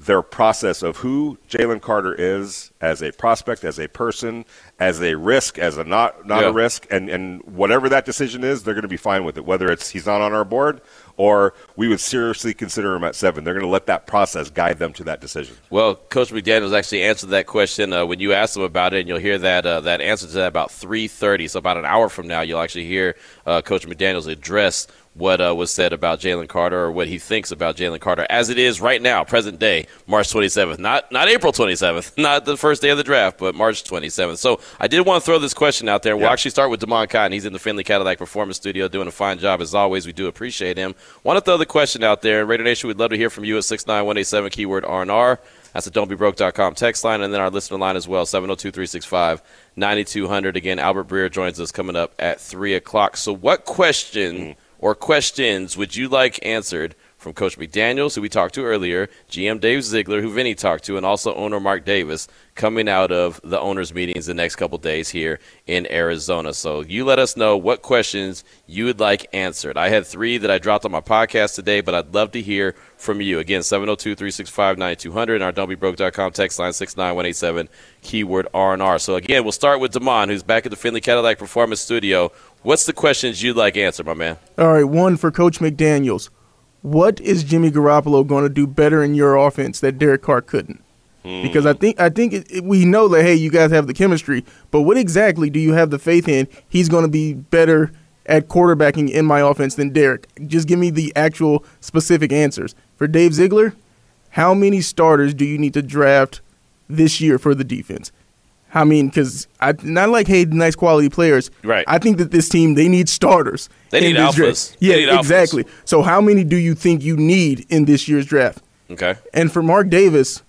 their process of who Jalen Carter is as a prospect, as a person, as a risk, as a not not Yeah. a risk, and and whatever that decision is, they're going to be fine with it. Whether it's he's not on our board or we would seriously consider him at seven, they're going to let that process guide them to that decision. Well, Coach McDaniels actually answered that question uh, when you asked him about it, and you'll hear that uh, that answer to that about 3:30. So about an hour from now, you'll actually hear uh, Coach McDaniels address what uh, was said about Jalen Carter or what he thinks about Jalen Carter as it is right now, present day, March 27th, not not April 27th, <laughs> not the first day of the draft, but March 27th. So I did want to throw this question out there. We'll Yeah. actually start with Damon Cotton. He's in the Findlay Cadillac Performance Studio doing a fine job as always. We do appreciate him. Want to throw the question out there. Raider Nation, we'd love to hear from you at 69187 keyword R&R. That's the don'tbebroke.com text line, and then our listener line as well, 702-365-9200. Again, Albert Breer joins us coming up at 3 o'clock. So what question or questions would you like answered from Coach McDaniels, who we talked to earlier, GM Dave Ziegler, who Vinny talked to, and also owner Mark Davis, coming out of the owners' meetings the next couple days here in Arizona. So you let us know what questions you would like answered. I had three that I dropped on my podcast today, but I'd love to hear from you. Again, 702 365 9200 and our don'tbebroke.com text line 69187, keyword R&R. So again, we'll start with Damon, who's back at the Findlay Cadillac Performance Studio. What's the questions you'd like answered, my man? All right, one for Coach McDaniels. What is Jimmy Garoppolo going to do better in your offense that Derek Carr couldn't? Hmm. Because I think I think it, it- we know that hey, you guys have the chemistry, but what exactly do you have the faith in? He's going to be better at quarterbacking in my offense than Derek. Just give me the actual specific answers. For Dave Ziegler, how many starters do you need to draft this year for the defense? I mean, because I not like hey, nice quality players. Right. I think that this team they need starters. They need alphas. draft. Yeah, need alphas. exactly. So how many do you think you need in this year's draft? Okay. And for Mark Davis,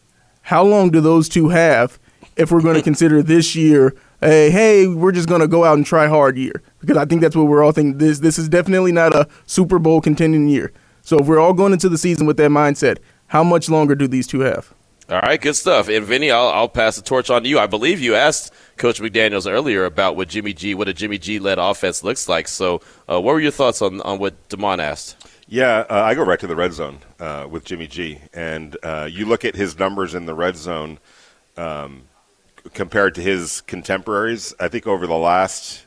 how long do those two have if we're going <laughs> to consider this year a hey, we're just going to go out and try hard year? Because I think that's what we're all thinking. This this is definitely not a Super Bowl contending year. So if we're all going into the season with that mindset, how much longer do these two have? All right, good stuff. And Vinny, I'll, I'll pass the torch on to you. I believe you asked Coach McDaniels earlier about what Jimmy G, what a Jimmy G led offense looks like. So, uh, what were your thoughts on, on what Demond asked? Yeah, uh, I go right to the red zone uh, with Jimmy G, and uh, you look at his numbers in the red zone um, compared to his contemporaries. I think over the last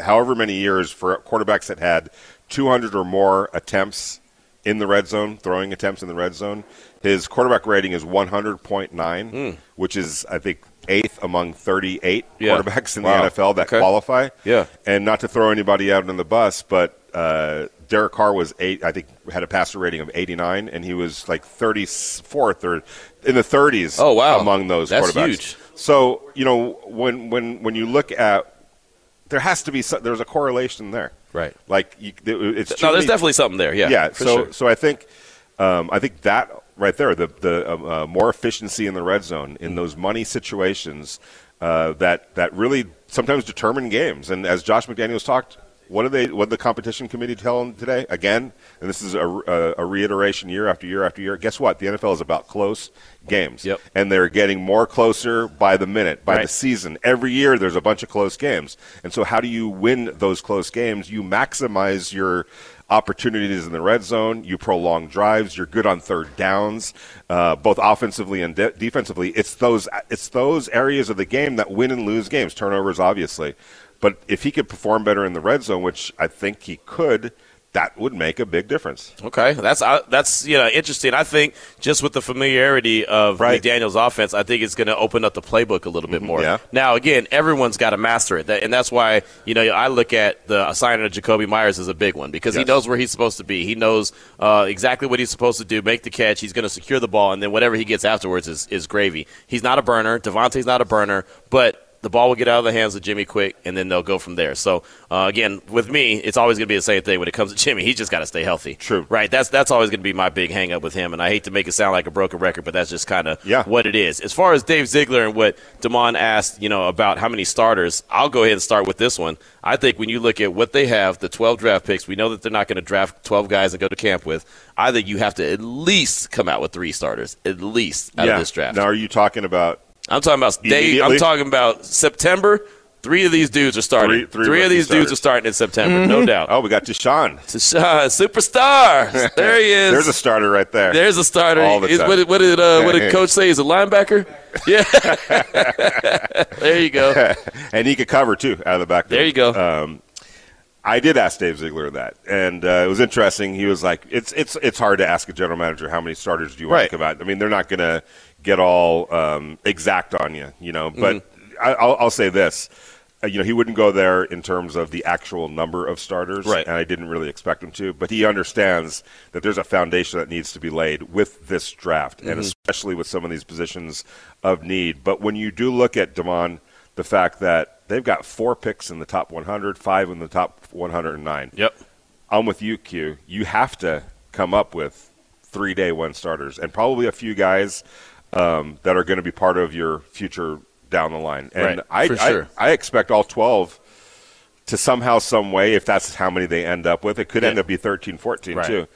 however many years for quarterbacks that had 200 or more attempts in the red zone, throwing attempts in the red zone, his quarterback rating is 100.9, which is I think eighth among 38 Hmm. Yeah. quarterbacks in Wow. the NFL that Okay. qualify. Yeah. and not to throw anybody out on the bus, but uh, Derek Carr was eight. I think had a passer rating of 89, and he was like 34th or in the 30s. Oh, wow. among those That's quarterbacks. huge. So you know when when when you look at there has to be there's a correlation there, Right. Like you, it's No, there's many- definitely something there. Yeah. yeah. So sure. so I think um, I think that right there, the the uh, uh, more efficiency in the red zone in those money situations uh, that that really sometimes determine games. And as Josh McDaniels talked What did they? What did the competition committee tell them today? Again, and this is a, a, a reiteration year after year after year. Guess what? The NFL is about close games, Yep. and they're getting more closer by the minute, by Right. the season. Every year, there's a bunch of close games, and so how do you win those close games? You maximize your opportunities in the red zone. You prolong drives. You're good on third downs, uh, both offensively and de- defensively. It's those it's those areas of the game that win and lose games. Turnovers, obviously, but if he could perform better in the red zone, which I think he could, that would make a big difference. Okay, that's uh, that's you know interesting. I think just with the familiarity of Right. Mm-hmm. McDaniel's offense, I think it's going to open up the playbook a little bit more. yeah. Now, again, everyone's got to master it, that, and that's why you know I look at the signing of Jakobi Meyers as a big one because he knows where he's supposed to be. He knows uh, exactly what he's supposed to do: make the catch. He's going to secure the ball, and then whatever he gets afterwards is, is gravy. He's not a burner. Davante's not a burner, but the ball will get out of the hands of Jimmy quick, and then they'll go from there. So uh, again, with me, it's always going to be the same thing when it comes to Jimmy. He's just got to stay healthy. True. Right. That's that's always going to be my big hang up with him. And I hate to make it sound like a broken record, but that's just kind of Yeah. what it is. As far as Dave Ziegler and what Damon asked, you know, about how many starters, I'll go ahead and start with this one. I think when you look at what they have, the 12 draft picks, we know that they're not going to draft 12 guys and go to camp with. I think you have to at least come out with three starters, at least out yeah. of this draft. Now, are you talking about I'm talking about Dave. I'm talking about September. Three of these dudes are starting. Three- three of rookie these dudes are starting in September, no doubt. Oh, we got Deshaun. Tashawn, superstar. <laughs> There he is. There's a starter right there. There's a starter. All the time. what, did, what did uh, what did coach say? He's a linebacker. Yeah. <laughs> there you go. <laughs> and he could cover too out of the backfield. There you go. Um, I did ask Dave Ziegler that, and uh, it was interesting. He was like, "It's it's it's hard to ask a general manager how many starters do you want Right. to come out. I mean, they're not going to get all um, exact on you, you know. But Mm-hmm. I, I'll, I'll say this: uh, you know, he wouldn't go there in terms of the actual number of starters, Right. And I didn't really expect him to, but he understands that there's a foundation that needs to be laid with this draft, Mm-hmm. and especially with some of these positions of need. But when you do look at Damon, the fact that they've got four picks in the top 100, five in the top 109. Yep. I'm with you, Q. You have to come up with three day one starters and probably a few guys um, that are going to be part of your future down the line. And Right, I, for I, sure. I expect all 12 to somehow, some way, if that's how many they end up with, it could Yeah. end up be 13, 14 Right. too.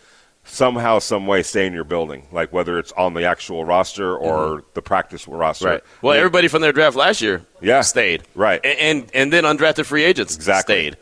Somehow, some way, stay in your building, like whether it's on the actual roster or the practice roster. Mm-hmm. Right. Well, Yeah. everybody from their draft last year Yeah. stayed. Right. And, and and then undrafted free agents Exactly. stayed.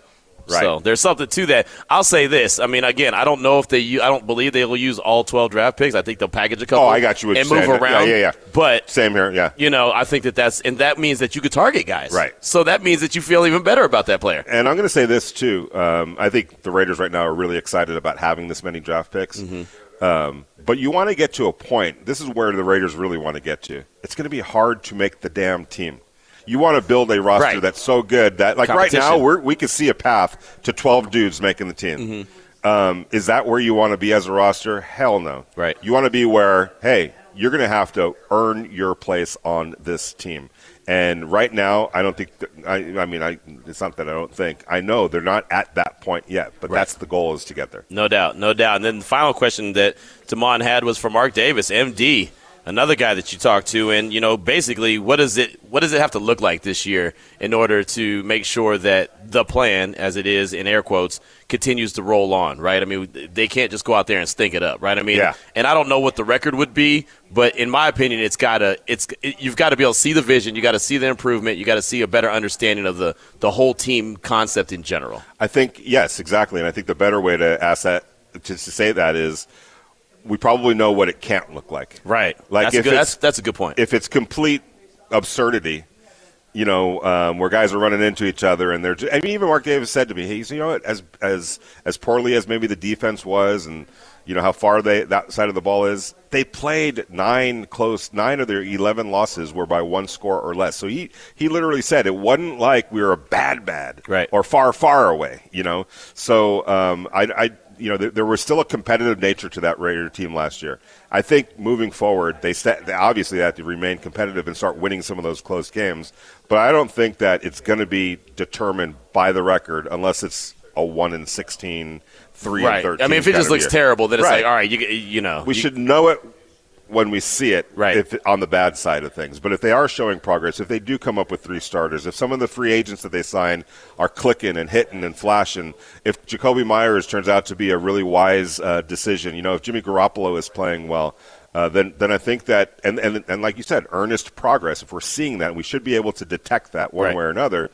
Right. So there's something to that. I'll say this. I mean, again, I don't know if they. I don't believe they will use all 12 draft picks. I think they'll package a couple. Oh, I got you And move saying. Yeah, around. yeah, yeah. But Same here, yeah. you know, I think that that's and that means that you could target guys. Right. So that means that you feel even better about that player. And I'm going to say this too. Um, I think the Raiders right now are really excited about having this many draft picks. Mm-hmm. Um, but you want to get to a point. This is where the Raiders really want to get to. It's going to be hard to make the damn team. You want to build a roster Right. that's so good that, like right now, we're, we can see a path to 12 dudes making the team. Mm-hmm. Um, is that where you want to be as a roster? Hell no. Right. You want to be where, hey, you're going to have to earn your place on this team. And right now, I don't think. That, I, I mean, I, it's not that I don't think. I know they're not at that point yet, but Right. that's the goal is to get there. No doubt, no doubt. And then the final question that Damon had was for Mark Davis, MD, another guy that you talked to, and you know, basically, what does it what does it have to look like this year in order to make sure that the plan, as it is in air quotes, continues to roll on, right? I mean, they can't just go out there and stink it up, right? I mean, Yeah. and I don't know what the record would be, but in my opinion, it's gotta it's it, you've got to be able to see the vision, you got to see the improvement, you got to see a better understanding of the the whole team concept in general. I think yes, exactly. And I think the better way to ask that to, to say that is, we probably know what it can't look like. Right. Like that's a good, that's that's a good point. if it's complete absurdity, you know, um, where guys are running into each other and they're. Just, I mean, even Mark Davis said to me, "He's you know as as as poorly as maybe the defense was, and you know how far they that side of the ball is. They played nine close. Nine of their eleven losses were by one score or less. So he he literally said it wasn't like we were a bad bad Right. or far far away. You know, so um, I. I you know, there, there was still a competitive nature to that Raider team last year. I think moving forward, they, they obviously have to remain competitive and start winning some of those close games. But I don't think that it's going to be determined by the record unless it's a one in 16, three right. and thirteen. I mean, if it just looks year. terrible, then it's Right. like, all right, you you know, we you- should know it when we see it Right. if on the bad side of things. But if they are showing progress, if they do come up with three starters, if some of the free agents that they sign are clicking and hitting and flashing, if Jakobi Meyers turns out to be a really wise uh, decision, you know, if Jimmy Garoppolo is playing well, uh, then then I think that and, and and like you said, earnest progress. If we're seeing that, we should be able to detect that one Right. way or another.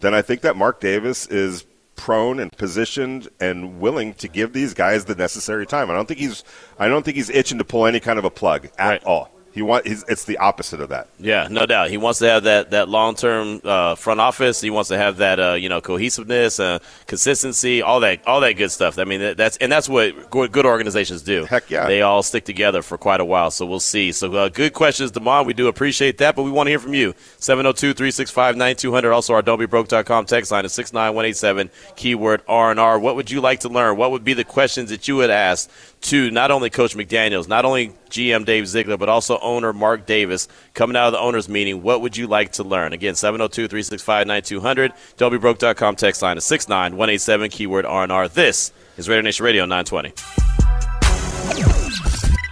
Then I think that Mark Davis is prone and positioned and willing to give these guys the necessary time. I don't think he's I don't think he's itching to pull any kind of a plug at Right. all. He want it's the opposite of that. Yeah, no doubt. He wants to have that, that long term uh, front office. He wants to have that uh, you know cohesiveness, uh, consistency, all that all that good stuff. I mean, that, that's and that's what good, organizations do. Heck yeah. they all stick together for quite a while. So we'll see. So uh, good questions, Demond. We do appreciate that, but we want to hear from you. 702-365-9200. Also, our don'tbebroke.com text line is six nine one eight seven. Keyword R and R. What would you like to learn? What would be the questions that you would ask to not only Coach McDaniel's, not only GM Dave Ziegler, but also owner Mark Davis coming out of the owners meeting? What would you like to learn? Again, 702-365-9200. don'tbebroke.com text line is six nine one eight seven. Keyword R and R. This is Raider Nation Radio 920.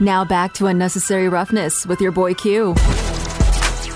Now back to unnecessary roughness with your boy Q.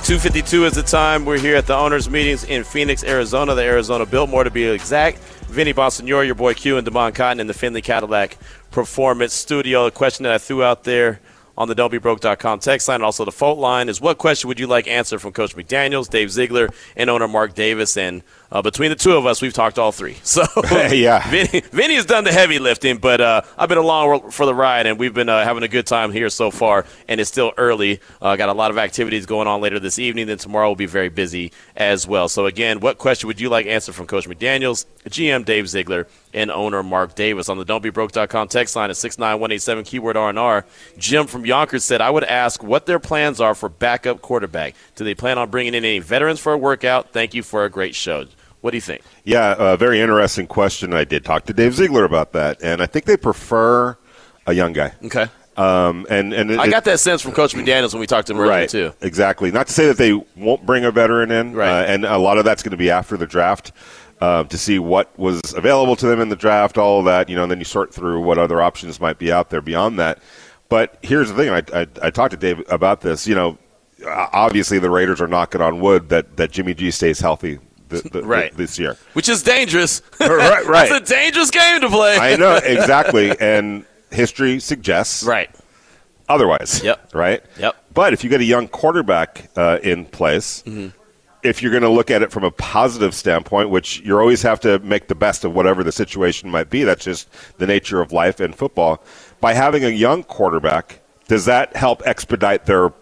252 is the time. We're here at the owners' meetings in Phoenix, Arizona, the Arizona Biltmore to be exact. Vinny Bonsignore, your boy Q, and Demond Cotton in the Findlay Cadillac Performance Studio. A question that I threw out there on the don'tbebroke.com text line, and also the phone line, is what question would you like answered from Coach McDaniels, Dave Ziegler, and owner Mark Davis? And uh, between the two of us, we've talked all three. <laughs> So <laughs> Yeah. Vinny, Vinny has done the heavy lifting, but uh, I've been along for the ride, and we've been uh, having a good time here so far. And it's still early. Uh, got a lot of activities going on later this evening. Then tomorrow will be very busy as well. So again, what question would you like answered from Coach McDaniel's, GM Dave Ziegler, and owner Mark Davis on the Don'tBeBroke.com text line at six nine one eight seven keyword R and R. Jim from Yonkers said, "I would ask what their plans are for backup quarterback. Do they plan on bringing in any veterans for a workout? Thank you for a great show." What do you think? Yeah, a very interesting question. I did talk to Dave Ziegler about that, and I think they prefer a young guy. Okay. Um, and and I got that sense from Coach McDaniels when we talked to him earlier right too. Exactly. Not to say that they won't bring a veteran in, Right. uh, and a lot of that's going to be after the draft uh, to see what was available to them in the draft, all of that. You know, and then you sort through what other options might be out there beyond that. But here's the thing: I, I, I talked to Dave about this. You know, obviously the Raiders are knocking on wood that, that Jimmy G stays healthy th- th- Right. this year. Which is dangerous. <laughs> Right, right. <laughs> That's a dangerous game to play. I know <laughs> exactly, and history suggests right. otherwise. Yep. Right. Yep. But if you get a young quarterback uh, in place, Mm-hmm. if you're going to look at it from a positive standpoint, which you always have to make the best of whatever the situation might be, that's just the nature of life and football. By having a young quarterback, does that help expedite their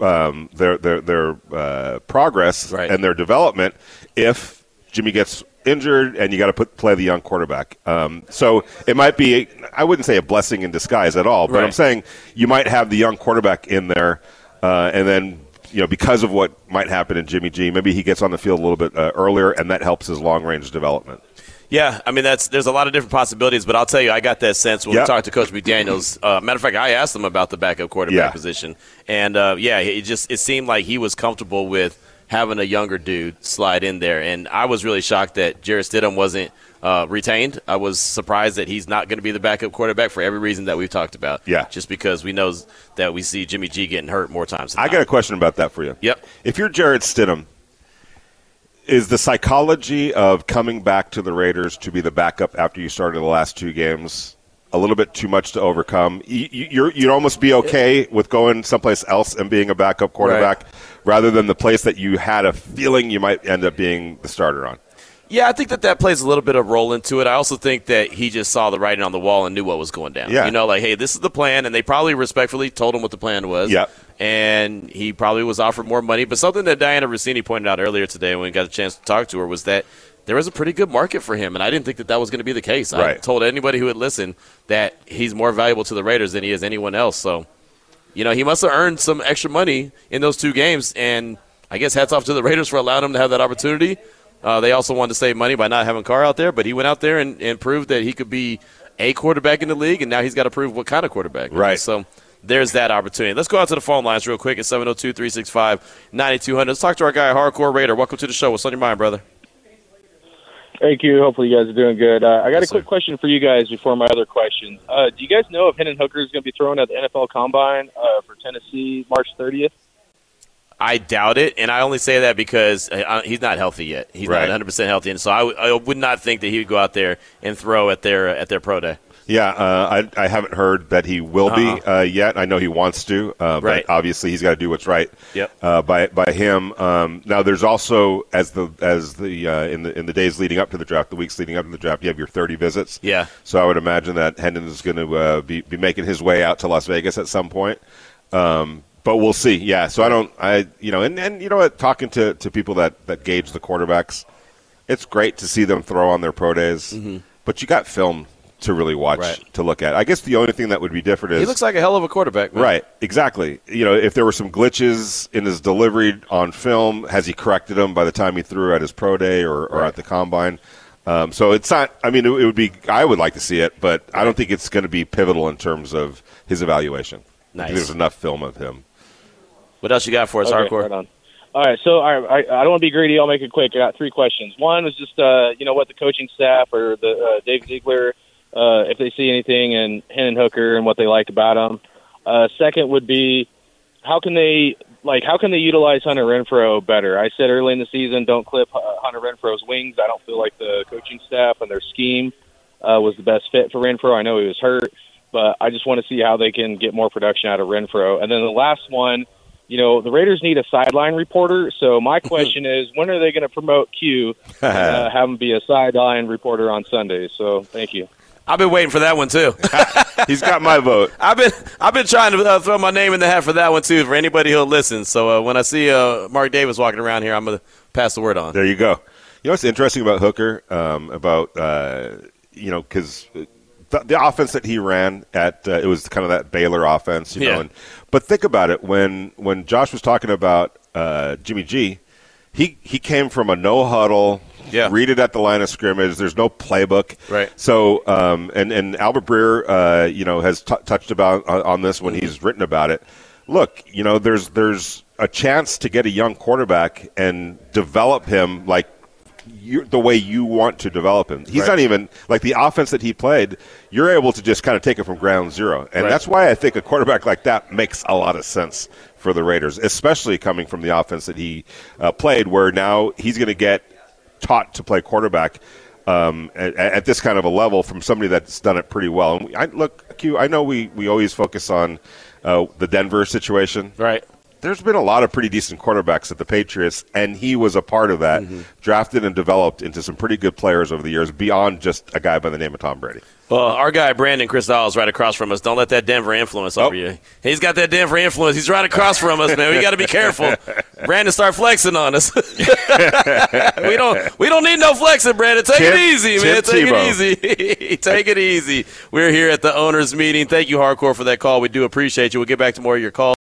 um, their their their uh, progress Right. and their development if Jimmy gets injured and you got to put play the young quarterback. Um, so it might be I wouldn't say a blessing in disguise at all, but I'm saying you might have the young quarterback in there, uh, and then you know because of what might happen in Jimmy G, maybe he gets on the field a little bit uh, earlier, and that helps his long range development. Yeah, I mean that's there's a lot of different possibilities, but I'll tell you, I got that sense when Yeah. we talked to Coach McDaniel's. Uh, matter of fact, I asked him about the backup quarterback Yeah. position, and uh, yeah, it just it seemed like he was comfortable with having a younger dude slide in there, and I was really shocked that Jarrett Stidham wasn't uh, retained. I was surprised that he's not going to be the backup quarterback for every reason that we've talked about. Yeah. just because we know that we see Jimmy G getting hurt more times. Than I got a question about that for you. Yep. If you're Jarrett Stidham, is the psychology of coming back to the Raiders to be the backup after you started the last two games a little bit too much to overcome? You, you'd almost be okay with going someplace else and being a backup quarterback rather than the place that you had a feeling you might end up being the starter on. Yeah, I think that that plays a little bit of role into it. I also think that he just saw the writing on the wall and knew what was going down. Yeah. You know, like, hey, this is the plan, and they probably respectfully told him what the plan was. Yep. And he probably was offered more money. But something that Dianna Russini pointed out earlier today when we got a chance to talk to her was that there was a pretty good market for him, and I didn't think that that was going to be the case. I told anybody who would listen that he's more valuable to the Raiders than he is anyone else. So, you know, he must have earned some extra money in those two games, and I guess hats off to the Raiders for allowing him to have that opportunity. Uh, they also wanted to save money by not having Carr out there, but he went out there and, and proved that he could be a quarterback in the league, and now he's got to prove what kind of quarterback. Right. So there's that opportunity. Let's go out to the phone lines real quick at 702 365 9200. Let's talk to our guy, Hardcore Raider. Welcome to the show. What's on your mind, brother? Hey you. hopefully you guys are doing good. Uh, I got Yes, a quick sir. question for you guys before my other questions. Uh, do you guys know if Hendon Hooker is going to be thrown at the NFL Combine uh, for Tennessee March 30th? I doubt it, and I only say that because uh, he's not healthy yet. He's Right. not 100 percent healthy, and so I, w- I would not think that he would go out there and throw at their at their pro day. Yeah, uh, I, I haven't heard that he will be uh, yet. I know he wants to, uh, Right. but obviously he's got to do what's right. Yep. Uh, by by him. Um, now there's also as the as the uh, in the in the days leading up to the draft, the weeks leading up to the draft, you have your 30 visits. Yeah. So I would imagine that Hendon is going to uh, be be making his way out to Las Vegas at some point. Um, but we'll see. Yeah. So I don't. I you know, and, and you know what? Talking to, to people that that gauge the quarterbacks, it's great to see them throw on their pro days. But you got film to really watch. Right. to look at. I guess the only thing that would be different is He looks like a hell of a quarterback, man. Right, exactly. You know, if there were some glitches in his delivery on film, has he corrected them by the time he threw at his pro day or, or at the combine? Um, so it's not. I mean, it, it would be. I would like to see it, but I don't think it's going to be pivotal in terms of his evaluation. Nice. there's enough film of him. What else you got for us, Okay, hardcore? right on. All right, so all right, I, I don't want to be greedy. I'll make it quick. I got three questions. One is just, uh, you know, what the coaching staff or the uh, Dave Ziegler, uh, if they see anything in Hendon Hooker and what they like about him. Uh, second would be, how can they like how can they utilize Hunter Renfrow better? I said early in the season, don't clip Hunter Renfrow's wings. I don't feel like the coaching staff and their scheme uh, was the best fit for Renfrow. I know he was hurt, but I just want to see how they can get more production out of Renfrow. And then the last one, you know, the Raiders need a sideline reporter. So my <laughs> question is, when are they going to promote Q and uh, <laughs> have him be a sideline reporter on Sundays? So thank you. I've been waiting for that one too. <laughs> He's got my vote. I've been I've been trying to uh, throw my name in the hat for that one too for anybody who'll listen. So uh, when I see uh, Mark Davis walking around here, I'm gonna pass the word on. There you go. You know what's interesting about Hooker? Um, about uh, you know because the, the offense that he ran at uh, it was kind of that Baylor offense, you Yeah. know. And, but think about it when when Josh was talking about uh, Jimmy G, he he came from a no huddle. Yeah. Read it at the line of scrimmage. There's no playbook. Right. So, um, and and Albert Breer, uh, you know, has t- touched about on, on this when he's written about it. Look, you know, there's there's a chance to get a young quarterback and develop him like you, the way you want to develop him. He's Right. not even like the offense that he played. You're able to just kind of take it from ground zero, and Right. that's why I think a quarterback like that makes a lot of sense for the Raiders, especially coming from the offense that he uh, played, where now he's going to get taught to play quarterback. Um, at, at this kind of a level from somebody that's done it pretty well. And we, I, look, Q, I know we, we always focus on uh, the Denver situation, Right. there's been a lot of pretty decent quarterbacks at the Patriots, and he was a part of that, drafted and developed into some pretty good players over the years, beyond just a guy by the name of Tom Brady. Well, our guy Brandon Krisztal is right across from us. Don't let that Denver influence over Oh. you. He's got that Denver influence. He's right across from us, man. We got to be careful. <laughs> Brandon, start flexing on us. <laughs> we don't. We don't need no flexing, Brandon. Take Tip- it easy, man. Take Tebow. it easy. <laughs> Take it easy. We're here at the owners' meeting. Thank you, Hardcore, for that call. We do appreciate you. We'll get back to more of your calls.